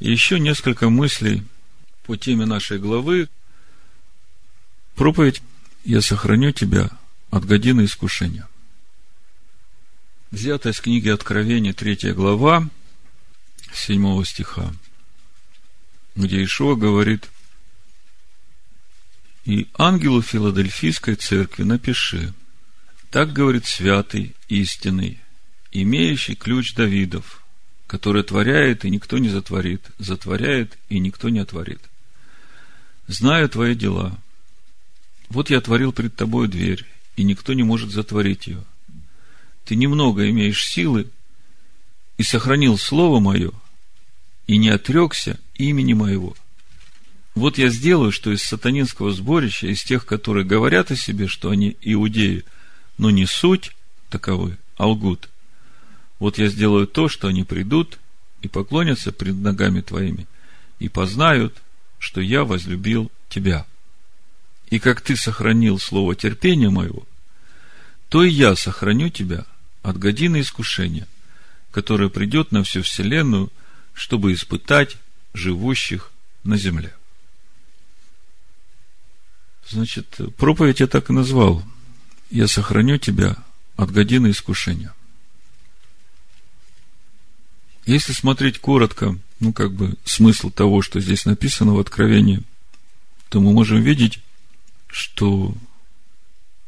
Еще несколько мыслей по теме нашей главы. Проповедь «Я сохраню тебя от годины искушения». Взято из книги Откровения, 3 глава, 7 стиха, где Ишуа говорит, «И ангелу Филадельфийской церкви напиши, так говорит святый, истинный, имеющий ключ Давидов, который творяет, и никто не затворит, затворяет, и никто не отворит. Знаю твои дела. Вот я отворил пред тобой дверь, и никто не может затворить ее ты немного имеешь силы и сохранил слово мое, и не отрекся имени моего. Вот я сделаю, что из сатанинского сборища, из тех, которые говорят о себе, что они иудеи, но не суть таковы, а лгут. Вот я сделаю то, что они придут и поклонятся пред ногами твоими, и познают, что я возлюбил тебя. И как ты сохранил слово терпения моего, то и я сохраню тебя от годины искушения, которое придет на всю Вселенную, чтобы испытать живущих на земле. Значит, проповедь я так и назвал. Я сохраню тебя от годины искушения. Если смотреть коротко, ну, как бы, смысл того, что здесь написано в Откровении, то мы можем видеть, что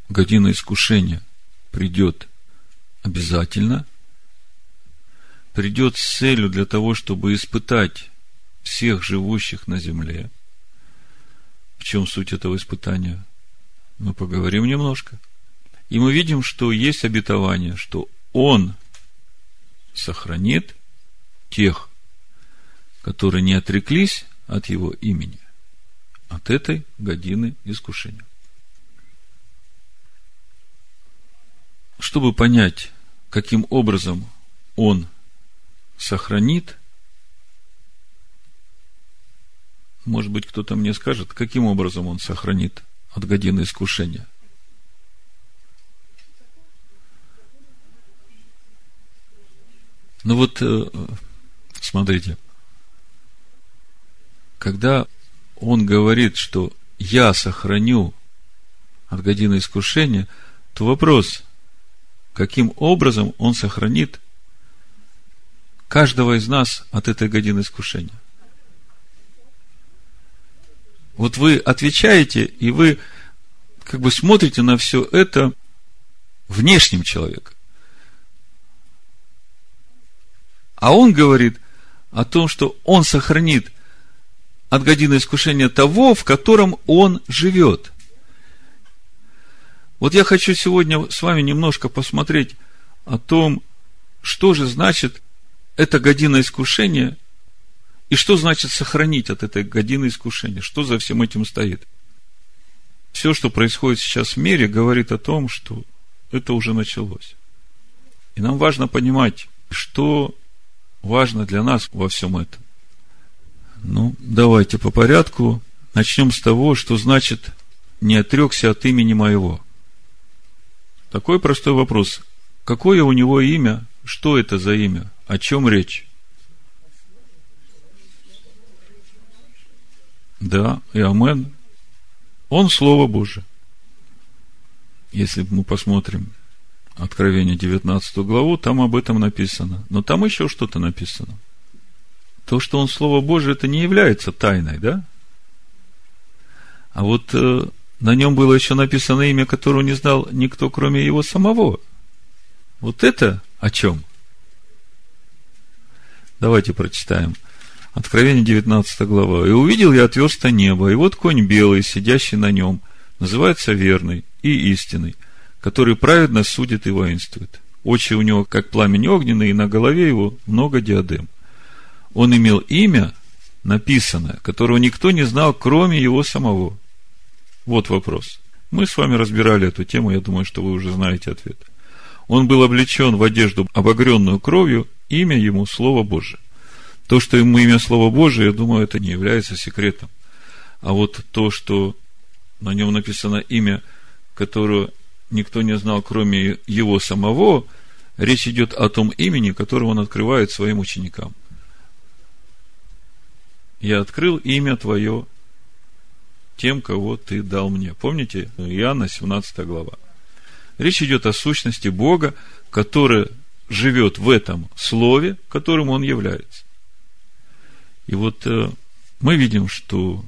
година искушения – придет обязательно, придет с целью для того, чтобы испытать всех живущих на земле. В чем суть этого испытания? Мы поговорим немножко. И мы видим, что есть обетование, что Он сохранит тех, которые не отреклись от Его имени, от этой годины искушения. чтобы понять, каким образом он сохранит, может быть, кто-то мне скажет, каким образом он сохранит от годины искушения. Ну вот, э, смотрите, когда он говорит, что я сохраню от годины искушения, то вопрос, каким образом Он сохранит каждого из нас от этой годины искушения. Вот вы отвечаете, и вы как бы смотрите на все это внешним человеком. А он говорит о том, что он сохранит от годины искушения того, в котором он живет. Вот я хочу сегодня с вами немножко посмотреть о том, что же значит эта година искушения и что значит сохранить от этой годины искушения, что за всем этим стоит. Все, что происходит сейчас в мире, говорит о том, что это уже началось. И нам важно понимать, что важно для нас во всем этом. Ну, давайте по порядку. Начнем с того, что значит «не отрекся от имени моего». Такой простой вопрос. Какое у него имя? Что это за имя? О чем речь? Да, и амен. Он Слово Божие. Если мы посмотрим Откровение 19 главу, там об этом написано. Но там еще что-то написано. То, что он Слово Божие, это не является тайной, да? А вот э, на нем было еще написано имя, которого не знал никто, кроме его самого. Вот это о чем? Давайте прочитаем. Откровение 19 глава. «И увидел я отверстое небо, и вот конь белый, сидящий на нем, называется верный и истинный, который праведно судит и воинствует. Очи у него, как пламень огненный, и на голове его много диадем. Он имел имя, написанное, которого никто не знал, кроме его самого. Вот вопрос. Мы с вами разбирали эту тему, я думаю, что вы уже знаете ответ. Он был облечен в одежду, обогренную кровью, имя ему Слово Божие. То, что ему имя Слово Божие, я думаю, это не является секретом. А вот то, что на нем написано имя, которое никто не знал, кроме его самого, речь идет о том имени, которое он открывает своим ученикам. я открыл имя Твое тем, кого Ты дал мне. Помните, Иоанна 17 глава. Речь идет о сущности Бога, который живет в этом Слове, которым Он является. И вот э, мы видим, что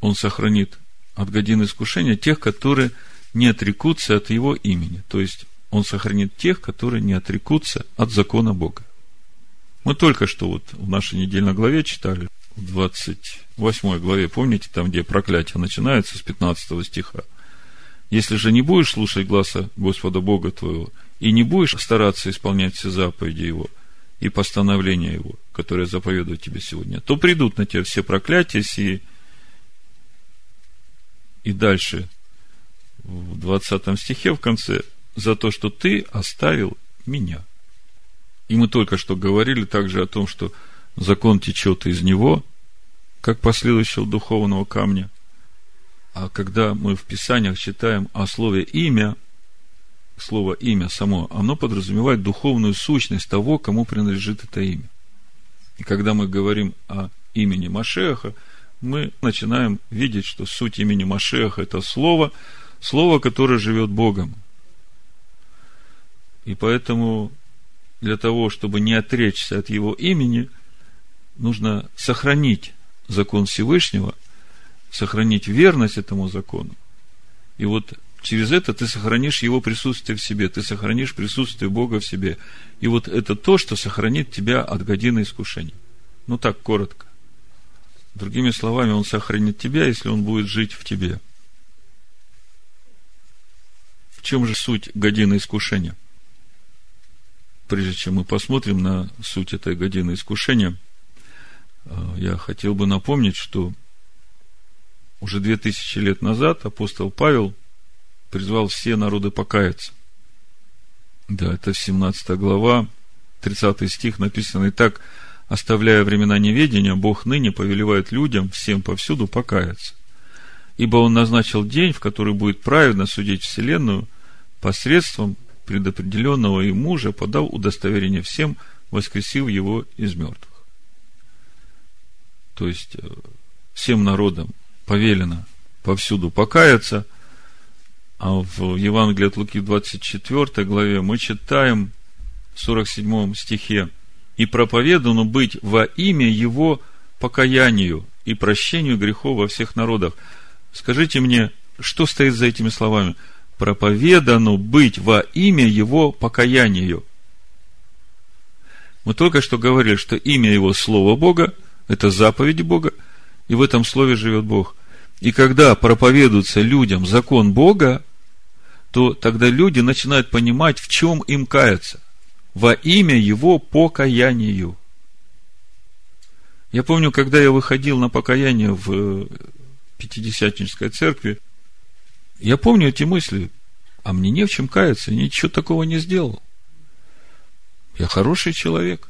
Он сохранит от годин искушения тех, которые не отрекутся от Его имени. То есть, Он сохранит тех, которые не отрекутся от закона Бога. Мы только что вот в нашей недельной главе читали, в 28 главе, помните, там, где проклятие начинается с 15 стиха. Если же не будешь слушать глаза Господа Бога твоего, и не будешь стараться исполнять все заповеди Его и постановления Его, которые я заповедую тебе сегодня, то придут на тебя все проклятия сии. И дальше, в 20 стихе в конце, за то, что ты оставил меня. И мы только что говорили также о том, что закон течет из него, как последующего духовного камня. А когда мы в Писаниях читаем о слове «имя», слово «имя» само, оно подразумевает духовную сущность того, кому принадлежит это имя. И когда мы говорим о имени Машеха, мы начинаем видеть, что суть имени Машеха – это слово, слово, которое живет Богом. И поэтому для того, чтобы не отречься от его имени, нужно сохранить закон Всевышнего, сохранить верность этому закону. И вот через это ты сохранишь его присутствие в себе, ты сохранишь присутствие Бога в себе. И вот это то, что сохранит тебя от годины искушений. Ну так, коротко. Другими словами, он сохранит тебя, если он будет жить в тебе. В чем же суть годины искушения? прежде чем мы посмотрим на суть этой годины искушения, э, я хотел бы напомнить, что уже две тысячи лет назад апостол Павел призвал все народы покаяться. Да, это 17 глава, 30 стих написано, «И так, оставляя времена неведения, Бог ныне повелевает людям всем повсюду покаяться. Ибо Он назначил день, в который будет праведно судить Вселенную посредством предопределенного и мужа, подал удостоверение всем, воскресив его из мертвых. То есть, э, всем народам повелено повсюду покаяться, а в Евангелии от Луки 24 главе мы читаем в 47 стихе «И проповедано быть во имя Его покаянию и прощению грехов во всех народах». Скажите мне, что стоит за этими словами – проповедано быть во имя Его покаянию. Мы только что говорили, что имя Его Слово Бога, это заповедь Бога, и в этом Слове живет Бог. И когда проповедуется людям закон Бога, то тогда люди начинают понимать, в чем им каяться. Во имя Его покаянию. Я помню, когда я выходил на покаяние в Пятидесятнической церкви, я помню эти мысли, а мне не в чем каяться, ничего такого не сделал. Я хороший человек.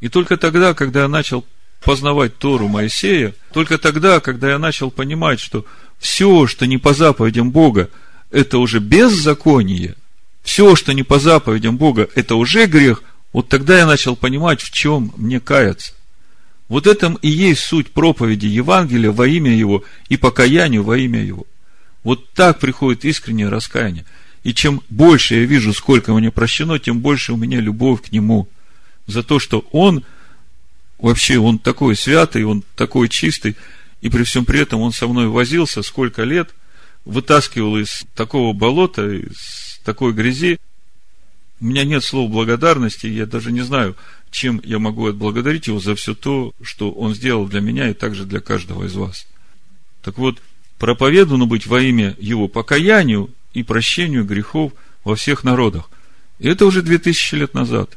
И только тогда, когда я начал познавать Тору Моисея, только тогда, когда я начал понимать, что все, что не по заповедям Бога, это уже беззаконие, все, что не по заповедям Бога, это уже грех, вот тогда я начал понимать, в чем мне каяться. Вот этом и есть суть проповеди Евангелия во имя Его и покаянию во имя Его. Вот так приходит искреннее раскаяние. И чем больше я вижу, сколько мне прощено, тем больше у меня любовь к Нему. За то, что Он, вообще, Он такой святый, Он такой чистый, и при всем при этом Он со мной возился сколько лет, вытаскивал из такого болота, из такой грязи. У меня нет слов благодарности, я даже не знаю, чем я могу отблагодарить Его за все то, что Он сделал для меня и также для каждого из вас. Так вот, проповедано быть во имя его покаянию и прощению грехов во всех народах. И это уже две тысячи лет назад.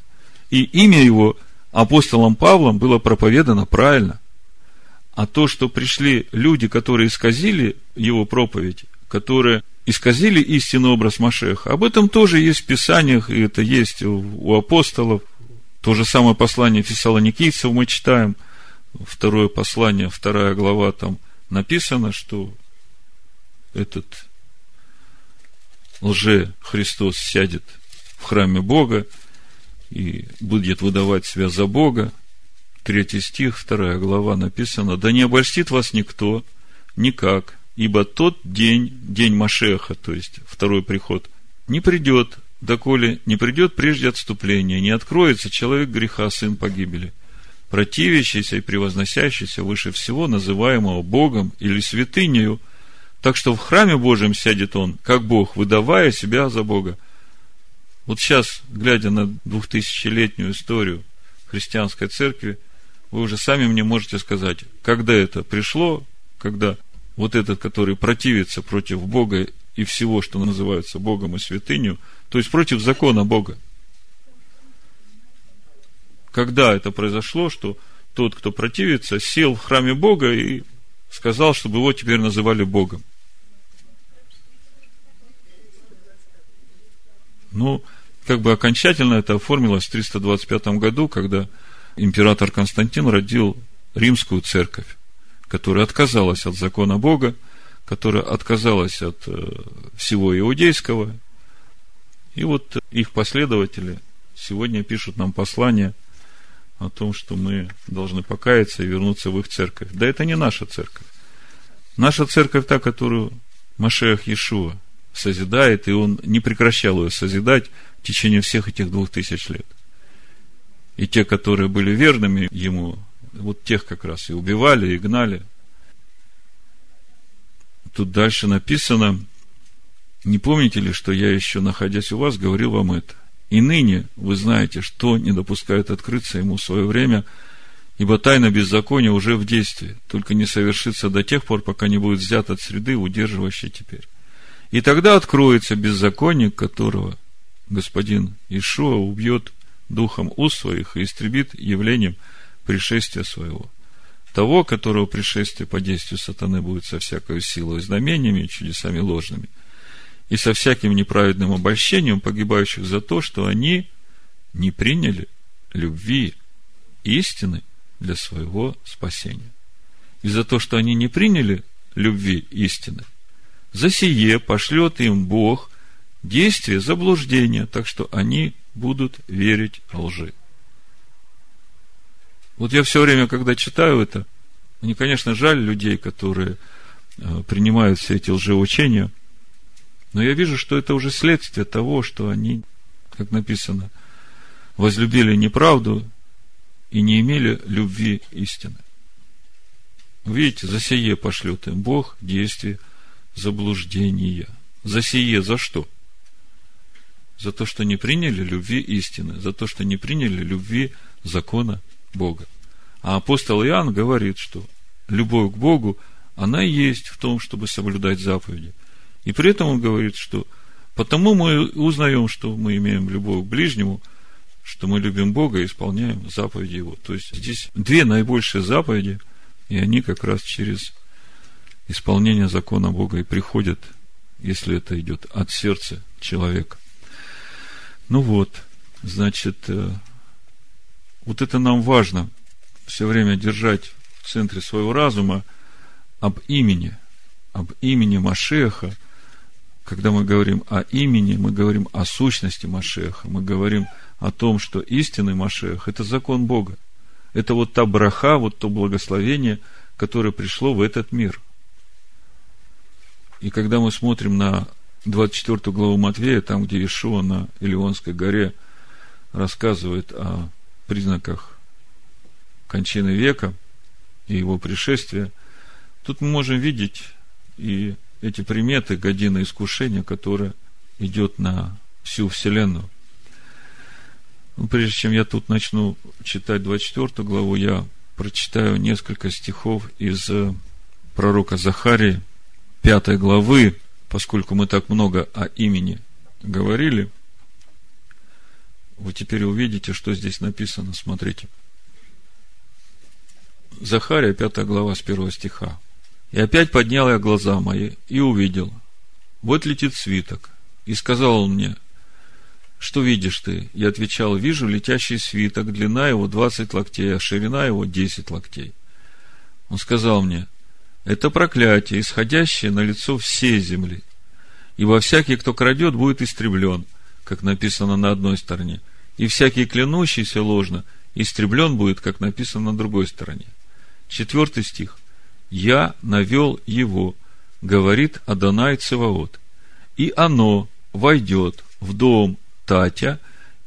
И имя его апостолом Павлом было проповедано правильно. А то, что пришли люди, которые исказили его проповедь, которые исказили истинный образ Машеха, об этом тоже есть в Писаниях, и это есть у апостолов. То же самое послание фессалоникийцев мы читаем, второе послание, вторая глава, там написано, что этот лже-Христос сядет в храме Бога и будет выдавать себя за Бога. третий стих, вторая глава написано, «Да не обольстит вас никто, никак, ибо тот день, день Машеха, то есть второй приход, не придет, доколе не придет прежде отступления, не откроется человек греха, сын погибели, противящийся и превозносящийся выше всего, называемого Богом или святынею, так что в храме Божьем сядет он, как Бог, выдавая себя за Бога. Вот сейчас, глядя на двухтысячелетнюю историю христианской церкви, вы уже сами мне можете сказать, когда это пришло, когда вот этот, который противится против Бога и всего, что называется Богом и святынью, то есть против закона Бога. Когда это произошло, что тот, кто противится, сел в храме Бога и сказал, чтобы его теперь называли Богом. Ну, как бы окончательно это оформилось в 325 году, когда император Константин родил римскую церковь, которая отказалась от закона Бога, которая отказалась от э, всего иудейского. И вот их последователи сегодня пишут нам послание о том, что мы должны покаяться и вернуться в их церковь. Да это не наша церковь. Наша церковь та, которую Машех Иешуа созидает, и он не прекращал ее созидать в течение всех этих двух тысяч лет. И те, которые были верными ему, вот тех как раз и убивали, и гнали. Тут дальше написано, не помните ли, что я еще, находясь у вас, говорил вам это? И ныне вы знаете, что не допускает открыться ему в свое время, ибо тайна беззакония уже в действии, только не совершится до тех пор, пока не будет взят от среды, удерживающей теперь. И тогда откроется беззаконник, которого господин Ишуа убьет духом уст своих и истребит явлением пришествия своего. Того, которого пришествие по действию сатаны будет со всякой силой, знамениями чудесами ложными, и со всяким неправедным обольщением погибающих за то, что они не приняли любви истины для своего спасения. И за то, что они не приняли любви истины – за сие пошлет им Бог действие заблуждения, так что они будут верить лжи. Вот я все время, когда читаю это, мне, конечно, жаль людей, которые э, принимают все эти лжеучения, но я вижу, что это уже следствие того, что они, как написано, возлюбили неправду и не имели любви истины. Видите, за сие пошлет им Бог действие заблуждения. За сие за что? За то, что не приняли любви истины, за то, что не приняли любви закона Бога. А апостол Иоанн говорит, что любовь к Богу, она есть в том, чтобы соблюдать заповеди. И при этом он говорит, что потому мы узнаем, что мы имеем любовь к ближнему, что мы любим Бога и исполняем заповеди Его. То есть здесь две наибольшие заповеди, и они как раз через исполнение закона Бога и приходит, если это идет от сердца человека. Ну вот, значит, э, вот это нам важно все время держать в центре своего разума об имени, об имени Машеха. Когда мы говорим о имени, мы говорим о сущности Машеха, мы говорим о том, что истинный Машех – это закон Бога. Это вот та браха, вот то благословение, которое пришло в этот мир – и когда мы смотрим на 24 главу Матвея, там, где Ишуа на Илионской горе рассказывает о признаках кончины века и его пришествия, тут мы можем видеть и эти приметы годины искушения, которое идет на всю Вселенную. Ну, прежде чем я тут начну читать 24 главу, я прочитаю несколько стихов из пророка Захарии, пятой главы, поскольку мы так много о имени говорили, вы теперь увидите, что здесь написано. Смотрите. Захария, пятая глава, с первого стиха. «И опять поднял я глаза мои и увидел. Вот летит свиток. И сказал он мне, что видишь ты? Я отвечал, вижу летящий свиток, длина его двадцать локтей, а ширина его десять локтей. Он сказал мне, это проклятие, исходящее на лицо всей земли. Ибо всякий, кто крадет, будет истреблен, как написано на одной стороне. И всякий клянущийся ложно истреблен будет, как написано на другой стороне. Четвертый стих. «Я навел его, говорит Адонай Цеваот, и оно войдет в дом Татя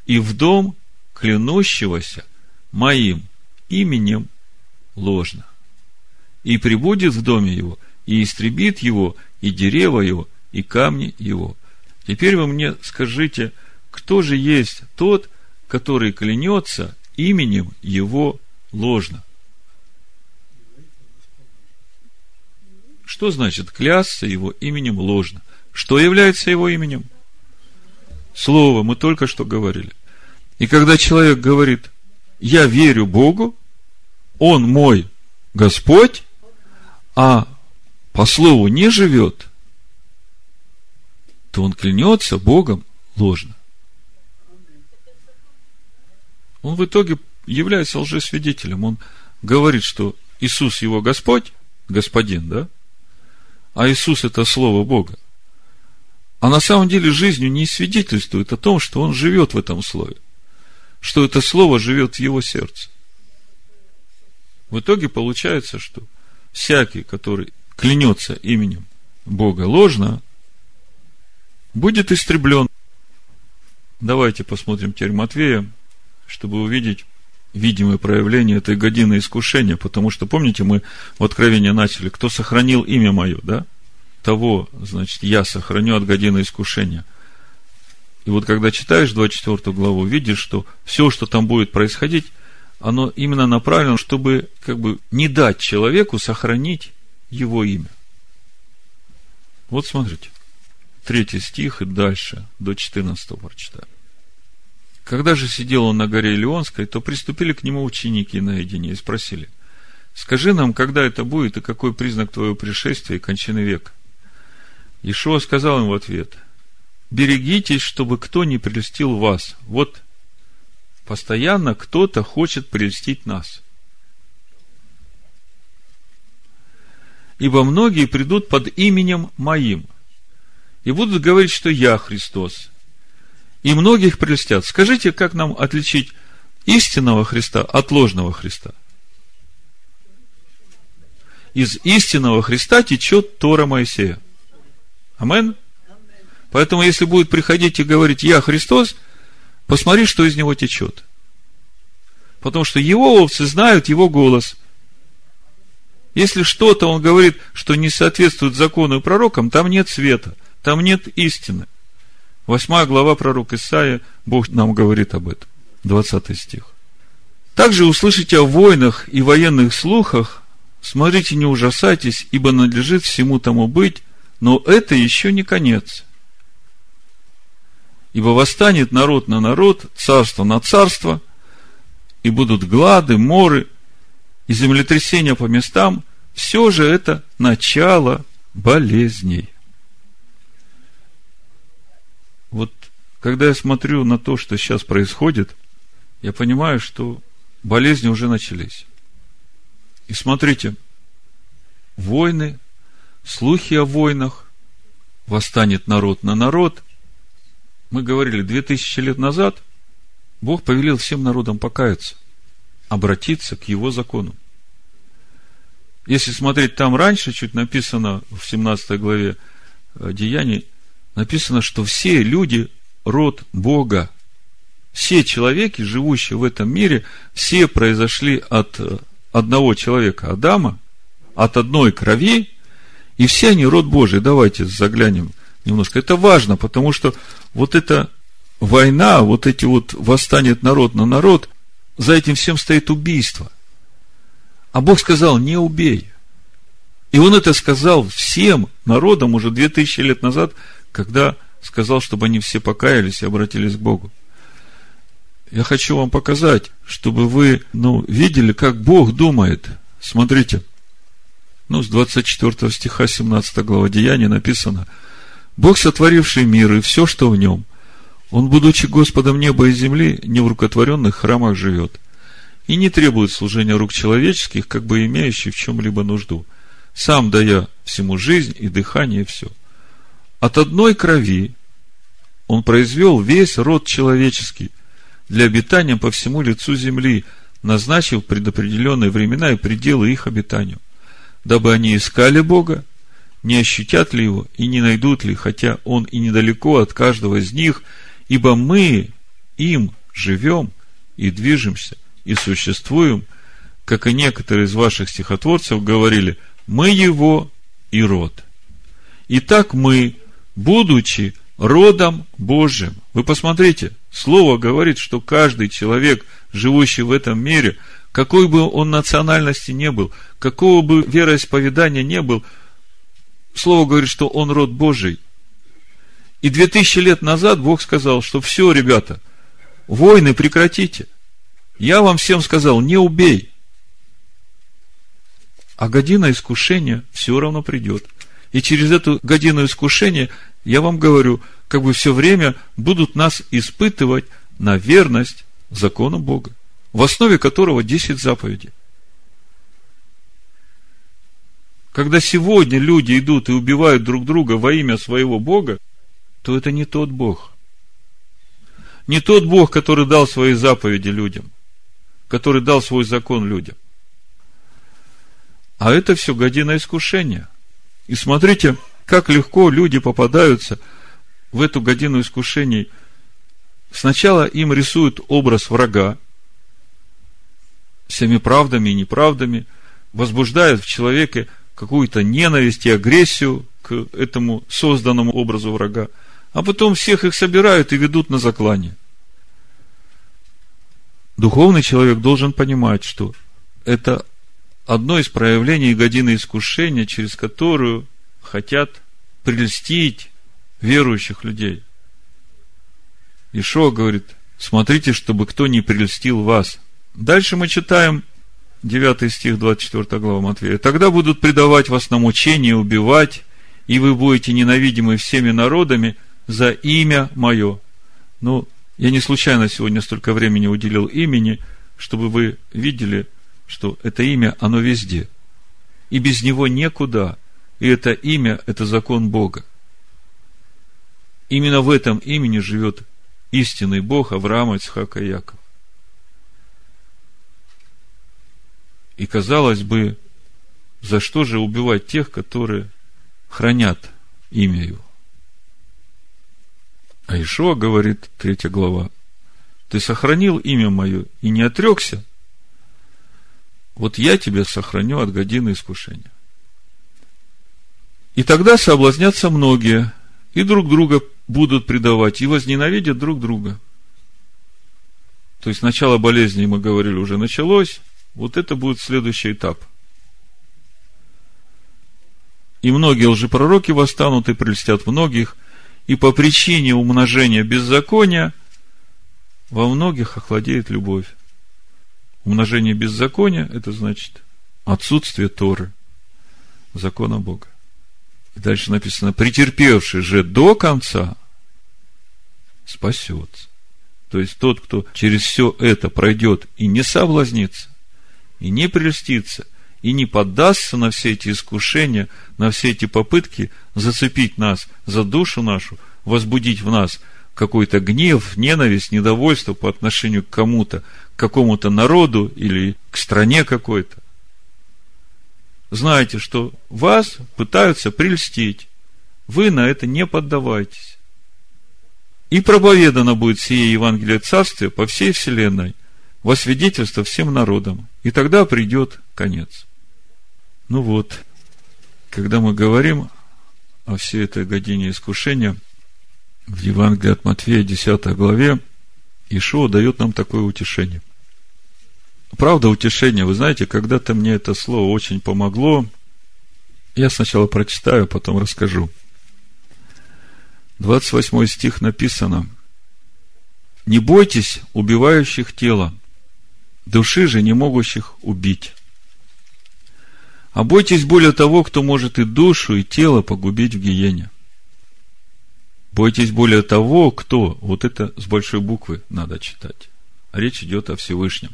и в дом клянущегося моим именем ложно. И прибудет в доме его, и истребит его, и дерево его, и камни его. Теперь вы мне скажите, кто же есть тот, который клянется именем его ложно? Что значит клясться его именем ложно? Что является его именем? Слово, мы только что говорили. И когда человек говорит, я верю Богу, Он мой Господь, а по слову не живет, то он клянется Богом ложно. Он в итоге является лжесвидетелем. Он говорит, что Иисус его Господь, Господин, да? А Иисус это Слово Бога. А на самом деле жизнью не свидетельствует о том, что он живет в этом Слове. Что это Слово живет в его сердце. В итоге получается, что всякий, который клянется именем Бога ложно, будет истреблен. Давайте посмотрим теперь Матвея, чтобы увидеть видимое проявление этой годины искушения, потому что, помните, мы в Откровении начали, кто сохранил имя мое, да? Того, значит, я сохраню от годины искушения. И вот когда читаешь 24 главу, видишь, что все, что там будет происходить, оно именно направлено, чтобы как бы не дать человеку сохранить его имя. Вот смотрите. Третий стих и дальше, до 14 прочитаю. Когда же сидел он на горе Илионской, то приступили к нему ученики наедине и спросили, скажи нам, когда это будет и какой признак твоего пришествия и кончины века? Ишуа сказал им в ответ, берегитесь, чтобы кто не прельстил вас. Вот постоянно кто-то хочет прельстить нас. Ибо многие придут под именем моим и будут говорить, что я Христос. И многих прельстят. Скажите, как нам отличить истинного Христа от ложного Христа? Из истинного Христа течет Тора Моисея. Амен? Поэтому, если будет приходить и говорить, я Христос, посмотри, что из него течет. Потому что его овцы знают его голос. Если что-то он говорит, что не соответствует закону и пророкам, там нет света, там нет истины. Восьмая глава пророк Исаия, Бог нам говорит об этом. 20 стих. Также услышите о войнах и военных слухах, смотрите, не ужасайтесь, ибо надлежит всему тому быть, но это еще не конец. Ибо восстанет народ на народ, царство на царство, и будут глады, моры, и землетрясения по местам, все же это начало болезней. Вот когда я смотрю на то, что сейчас происходит, я понимаю, что болезни уже начались. И смотрите, войны, слухи о войнах, восстанет народ на народ. Мы говорили, две тысячи лет назад Бог повелел всем народам покаяться, обратиться к Его закону. Если смотреть там раньше, чуть написано в 17 главе э, Деяний, написано, что все люди род Бога. Все человеки, живущие в этом мире, все произошли от э, одного человека, Адама, от одной крови, и все они род Божий. Давайте заглянем немножко. Это важно, потому что вот эта война, вот эти вот восстанет народ на народ, за этим всем стоит убийство. А Бог сказал, не убей. И Он это сказал всем народам уже две тысячи лет назад, когда сказал, чтобы они все покаялись и обратились к Богу. Я хочу вам показать, чтобы вы ну, видели, как Бог думает. Смотрите. Ну, с 24 стиха 17 глава Деяния написано. Бог, сотворивший мир и все, что в нем, Он, будучи Господом неба и земли, не в рукотворенных храмах живет и не требует служения рук человеческих, как бы имеющий в чем-либо нужду, сам дая всему жизнь и дыхание и все – от одной крови он произвел весь род человеческий для обитания по всему лицу земли, назначив предопределенные времена и пределы их обитанию, дабы они искали Бога, не ощутят ли Его и не найдут ли, хотя Он и недалеко от каждого из них, ибо мы им живем и движемся и существуем, как и некоторые из ваших стихотворцев говорили, мы Его и род. Итак, мы, будучи родом Божьим, вы посмотрите, Слово говорит, что каждый человек, живущий в этом мире, какой бы он национальности не был, какого бы вероисповедания не был, Слово говорит, что он род Божий. И две тысячи лет назад Бог сказал, что все, ребята, войны прекратите. Я вам всем сказал, не убей. А година искушения все равно придет. И через эту годину искушения, я вам говорю, как бы все время будут нас испытывать на верность закону Бога, в основе которого 10 заповедей. Когда сегодня люди идут и убивают друг друга во имя своего Бога, то это не тот Бог. Не тот Бог, который дал свои заповеди людям, который дал свой закон людям. А это все година искушения. И смотрите, как легко люди попадаются в эту годину искушений. Сначала им рисуют образ врага, всеми правдами и неправдами, возбуждают в человеке какую-то ненависть и агрессию к этому созданному образу врага, а потом всех их собирают и ведут на заклание. Духовный человек должен понимать, что это одно из проявлений годины искушения, через которую хотят прельстить верующих людей. Ишо говорит, смотрите, чтобы кто не прельстил вас. Дальше мы читаем 9 стих, 24 глава Матвея. Тогда будут предавать вас на мучение, убивать, и вы будете ненавидимы всеми народами за имя мое. Ну, я не случайно сегодня столько времени уделил имени, чтобы вы видели, что это имя, оно везде. И без него некуда. И это имя – это закон Бога. Именно в этом имени живет истинный Бог Авраама, Ицхака и Якова. И казалось бы, за что же убивать тех, которые хранят имя его? А Ишуа говорит, третья глава, ты сохранил имя мое и не отрекся, вот я тебя сохраню от годины искушения. И тогда соблазнятся многие, и друг друга будут предавать, и возненавидят друг друга. То есть начало болезни, мы говорили, уже началось, вот это будет следующий этап. И многие лжепророки восстанут и прельстят многих, и по причине умножения беззакония во многих охладеет любовь. Умножение беззакония – это значит отсутствие Торы, закона Бога. И дальше написано, претерпевший же до конца спасется. То есть тот, кто через все это пройдет и не соблазнится, и не прельстится, и не поддастся на все эти искушения, на все эти попытки зацепить нас за душу нашу, возбудить в нас какой-то гнев, ненависть, недовольство по отношению к кому-то, к какому-то народу или к стране какой-то. Знаете, что вас пытаются прельстить. Вы на это не поддавайтесь. И проповедано будет сие Евангелие Царствия по всей вселенной, во свидетельство всем народам. И тогда придет конец. Ну вот, когда мы говорим о всей этой године искушения, в Евангелии от Матфея, 10 главе, Ишуа дает нам такое утешение. Правда, утешение, вы знаете, когда-то мне это слово очень помогло. Я сначала прочитаю, потом расскажу. 28 стих написано. Не бойтесь убивающих тело, души же не могущих убить. А бойтесь более того, кто может и душу, и тело погубить в гиене. Бойтесь более того, кто, вот это с большой буквы надо читать. Речь идет о Всевышнем.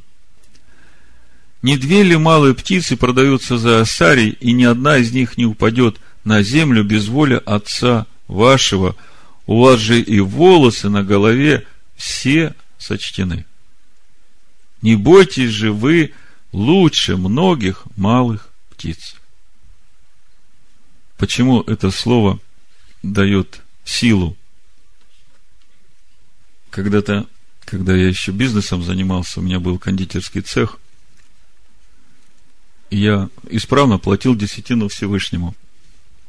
Не две ли малые птицы продаются за осарий, и ни одна из них не упадет на землю без воли Отца вашего? У вас же и волосы на голове все сочтены. Не бойтесь же вы лучше многих малых птиц. Почему это слово дает силу? Когда-то, когда я еще бизнесом занимался, у меня был кондитерский цех, я исправно платил десятину Всевышнему.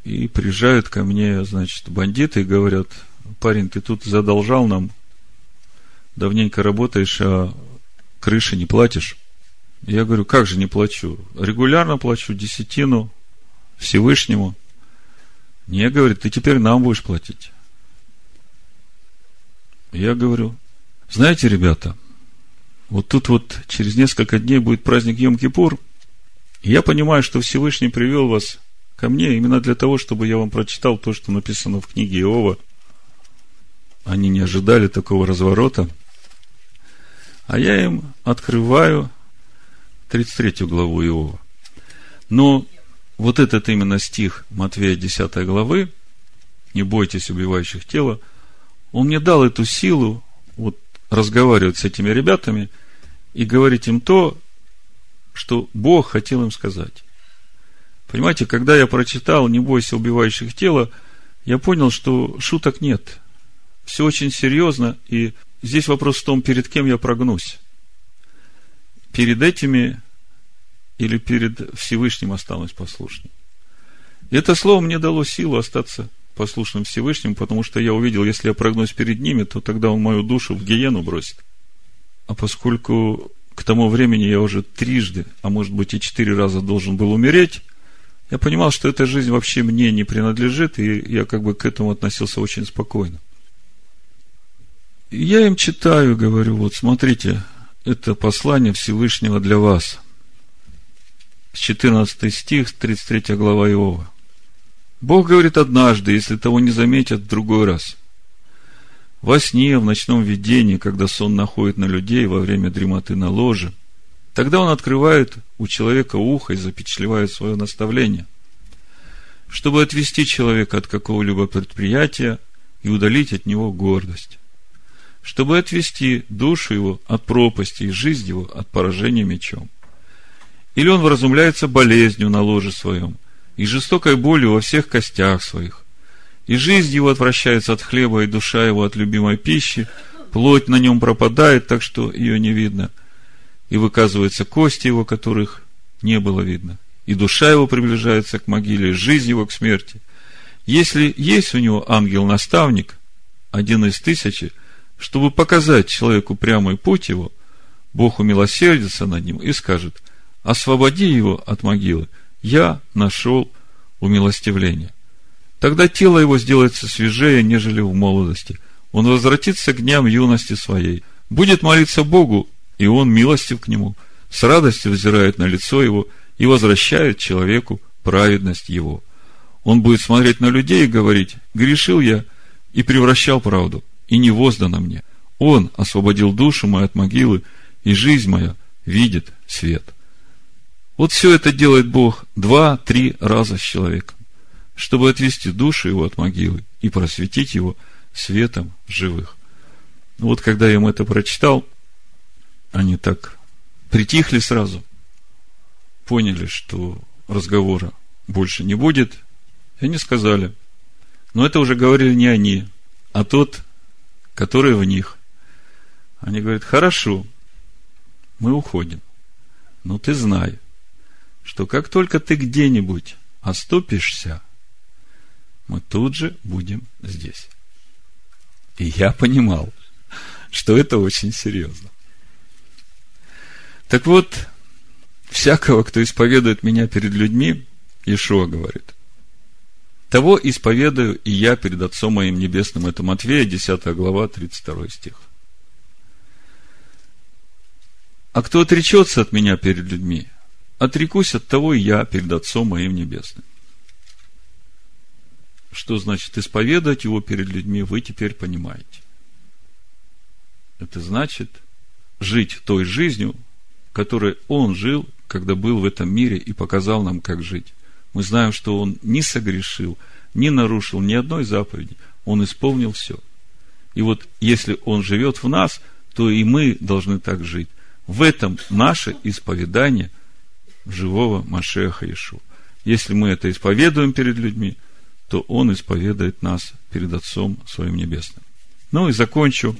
И приезжают ко мне, значит, бандиты и говорят, парень, ты тут задолжал нам, давненько работаешь, а крыши не платишь. Я говорю, как же не плачу? Регулярно плачу десятину Всевышнему. Не, говорит, ты теперь нам будешь платить. Я говорю, знаете, ребята, вот тут вот через несколько дней будет праздник Йом-Кипур, и я понимаю, что Всевышний привел вас ко мне именно для того, чтобы я вам прочитал то, что написано в книге Иова. Они не ожидали такого разворота. А я им открываю 33 главу Иова. Но вот этот именно стих Матвея 10 главы, не бойтесь убивающих тела, он мне дал эту силу вот разговаривать с этими ребятами и говорить им то, что Бог хотел им сказать. Понимаете, когда я прочитал «Не бойся убивающих тела», я понял, что шуток нет. Все очень серьезно, и здесь вопрос в том, перед кем я прогнусь. Перед этими или перед Всевышним останусь послушным. Это слово мне дало силу остаться послушным Всевышним, потому что я увидел, если я прогнусь перед ними, то тогда он мою душу в гиену бросит. А поскольку к тому времени я уже трижды, а может быть и четыре раза должен был умереть, я понимал, что эта жизнь вообще мне не принадлежит, и я как бы к этому относился очень спокойно. Я им читаю, говорю, вот смотрите, это послание Всевышнего для вас – 14 стих, 33 глава Иова. Бог говорит однажды, если того не заметят, в другой раз. Во сне, в ночном видении, когда сон находит на людей во время дремоты на ложе, тогда он открывает у человека ухо и запечатлевает свое наставление, чтобы отвести человека от какого-либо предприятия и удалить от него гордость, чтобы отвести душу его от пропасти и жизнь его от поражения мечом. Или он вразумляется болезнью на ложе своем и жестокой болью во всех костях своих. И жизнь его отвращается от хлеба, и душа его от любимой пищи, плоть на нем пропадает, так что ее не видно. И выказываются кости его, которых не было видно. И душа его приближается к могиле, жизнь его к смерти. Если есть у него ангел-наставник, один из тысячи, чтобы показать человеку прямой путь его, Бог умилосердится над ним и скажет, освободи его от могилы, я нашел умилостивление. Тогда тело его сделается свежее, нежели в молодости. Он возвратится к дням юности своей, будет молиться Богу, и он милостив к нему, с радостью взирает на лицо его и возвращает человеку праведность его. Он будет смотреть на людей и говорить, грешил я и превращал правду, и не воздано мне. Он освободил душу мою от могилы, и жизнь моя видит свет. Вот все это делает Бог два-три раза с человеком, чтобы отвести душу его от могилы и просветить его светом живых. Вот когда я им это прочитал, они так притихли сразу, поняли, что разговора больше не будет, и они сказали, но это уже говорили не они, а тот, который в них. Они говорят, хорошо, мы уходим, но ты знай, что как только ты где-нибудь оступишься, мы тут же будем здесь. И я понимал, что это очень серьезно. Так вот, всякого, кто исповедует меня перед людьми, Ишуа говорит, того исповедую и я перед Отцом моим Небесным. Это Матвея, 10 глава, 32 стих. А кто отречется от меня перед людьми, отрекусь от того и я перед Отцом моим Небесным. Что значит исповедовать его перед людьми, вы теперь понимаете. Это значит жить той жизнью, которой он жил, когда был в этом мире и показал нам, как жить. Мы знаем, что он не согрешил, не нарушил ни одной заповеди. Он исполнил все. И вот если он живет в нас, то и мы должны так жить. В этом наше исповедание живого Машеха Ишу. Если мы это исповедуем перед людьми, то Он исповедует нас перед Отцом Своим Небесным. Ну и закончу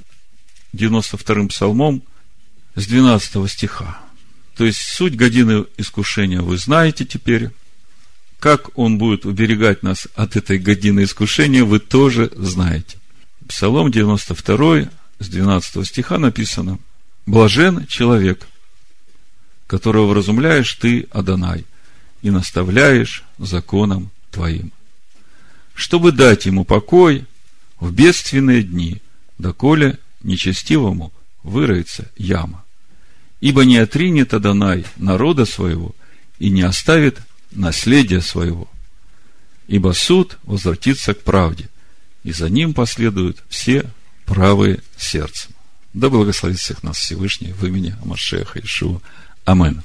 92-м псалмом с 12 стиха. То есть, суть годины искушения вы знаете теперь. Как Он будет уберегать нас от этой годины искушения, вы тоже знаете. Псалом 92, с 12 стиха написано, «Блажен человек, которого вразумляешь ты, Адонай, и наставляешь законом твоим, чтобы дать ему покой в бедственные дни, доколе нечестивому выроется яма. Ибо не отринет Адонай народа своего и не оставит наследия своего. Ибо суд возвратится к правде, и за ним последуют все правые сердцем. Да благословит всех нас Всевышний в имени Амашеха Ишуа. Амин.